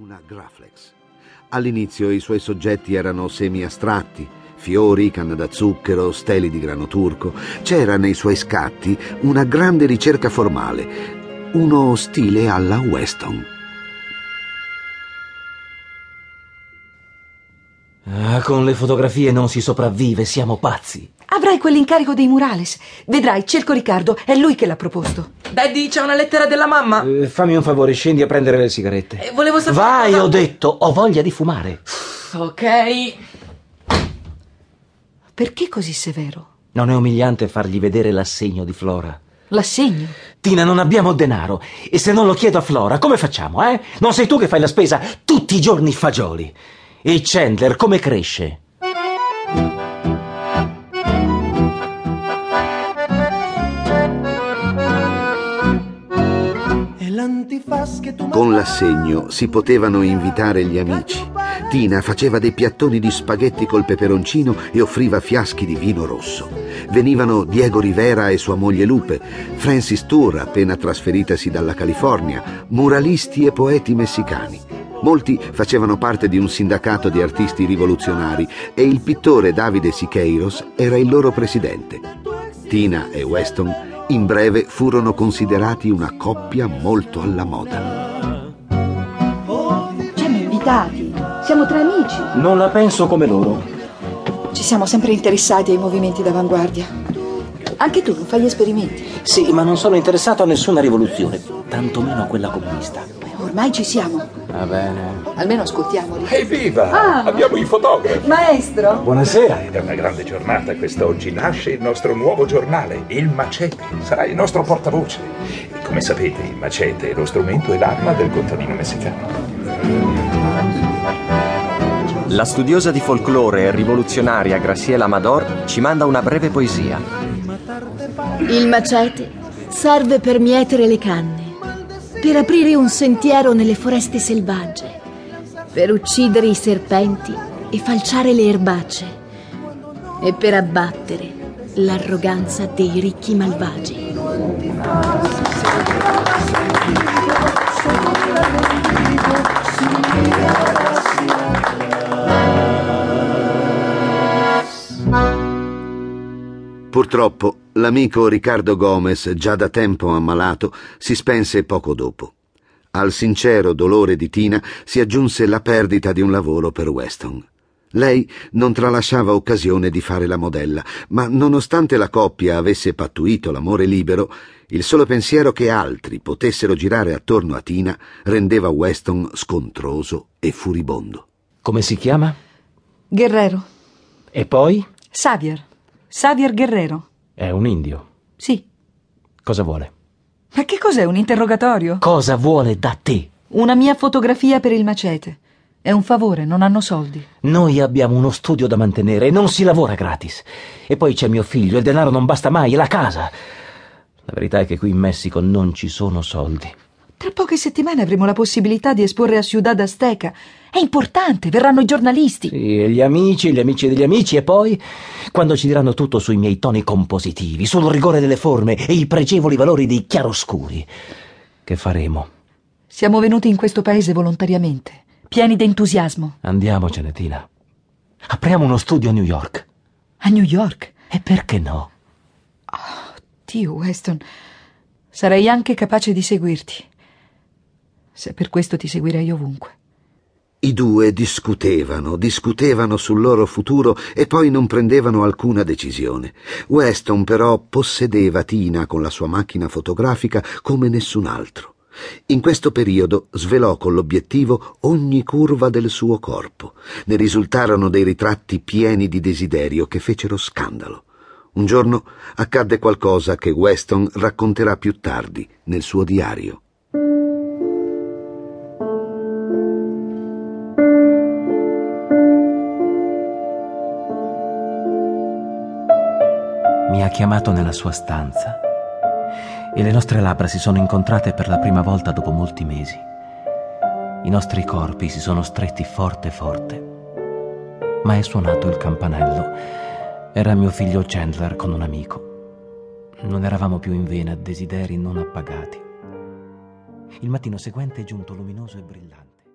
una Graflex. All'inizio i suoi soggetti erano semi-astratti, fiori, canna da zucchero, steli di grano turco. C'era nei suoi scatti una grande ricerca formale, uno stile alla Weston. Ah, con le fotografie non si sopravvive, siamo pazzi. Avrai quell'incarico dei murales. Vedrai, cerco Riccardo, è lui che l'ha proposto. Daddy, c'è una lettera della mamma. Eh, fammi un favore, scendi a prendere le sigarette. Eh, volevo sapere. Vai, cosa- ho detto, ho voglia di fumare. Ok. Perché così severo? Non è umiliante fargli vedere l'assegno di Flora. L'assegno. Tina, non abbiamo denaro. E se non lo chiedo a Flora, come facciamo, eh? Non sei tu che fai la spesa tutti i giorni fagioli. E Chandler come cresce? Con l'assegno si potevano invitare gli amici. Tina faceva dei piattoni di spaghetti col peperoncino e offriva fiaschi di vino rosso. Venivano Diego Rivera e sua moglie Lupe, Francis Tour, appena trasferitasi dalla California, muralisti e poeti messicani. Molti facevano parte di un sindacato di artisti rivoluzionari e il pittore Davide Siqueiros era il loro presidente. Tina e Weston in breve furono considerati una coppia molto alla moda. Ci hanno invitati. Siamo tra amici. Non la penso come loro. Ci siamo sempre interessati ai movimenti d'avanguardia. Anche tu non fai esperimenti. Sì, ma non sono interessato a nessuna rivoluzione, tantomeno a quella comunista. Ormai ci siamo. Va bene. Almeno ascoltiamoli. Evviva! Ah. Abbiamo i fotografi! Maestro! Buonasera. Ed è una grande giornata quest'oggi. Nasce il nostro nuovo giornale, il Macete. Sarà il nostro portavoce. E come sapete, il Macete è lo strumento e l'arma del contadino messicano. La studiosa di folklore e rivoluzionaria Graciela Amador ci manda una breve poesia. Il macete serve per mietere le canne, per aprire un sentiero nelle foreste selvagge, per uccidere i serpenti e falciare le erbacce e per abbattere l'arroganza dei ricchi malvagi. Purtroppo l'amico Riccardo Gomez, già da tempo ammalato, si spense poco dopo. Al sincero dolore di Tina si aggiunse la perdita di un lavoro per Weston. Lei non tralasciava occasione di fare la modella, ma nonostante la coppia avesse pattuito l'amore libero, il solo pensiero che altri potessero girare attorno a Tina rendeva Weston scontroso e furibondo. Come si chiama? Guerrero. E poi? Xavier. Xavier Guerrero. È un indio. Sì. Cosa vuole? Ma che cos'è un interrogatorio? Cosa vuole da te? Una mia fotografia per il macete. È un favore, non hanno soldi. Noi abbiamo uno studio da mantenere e non si lavora gratis. E poi c'è mio figlio, il denaro non basta mai, e la casa. La verità è che qui in Messico non ci sono soldi. Tra poche settimane avremo la possibilità di esporre a Ciudad Azteca. È importante, verranno i giornalisti. Sì, e gli amici, gli amici degli amici, e poi quando ci diranno tutto sui miei toni compositivi, sul rigore delle forme e i pregevoli valori dei chiaroscuri. Che faremo? Siamo venuti in questo paese volontariamente, pieni d'entusiasmo. Andiamocene, Tina. Apriamo uno studio a New York. A New York. E perché no? Dio, Weston, sarei anche capace di seguirti. Se per questo ti seguirei ovunque. I due discutevano, discutevano sul loro futuro e poi non prendevano alcuna decisione. Weston però possedeva Tina con la sua macchina fotografica come nessun altro. In questo periodo svelò con l'obiettivo ogni curva del suo corpo. Ne risultarono dei ritratti pieni di desiderio che fecero scandalo. Un giorno accadde qualcosa che Weston racconterà più tardi nel suo diario. Chiamato nella sua stanza e le nostre labbra si sono incontrate per la prima volta dopo molti mesi. I nostri corpi si sono stretti forte forte. Ma è suonato il campanello. Era mio figlio Chandler con un amico. Non eravamo più in vena desideri non appagati. Il mattino seguente è giunto luminoso e brillante.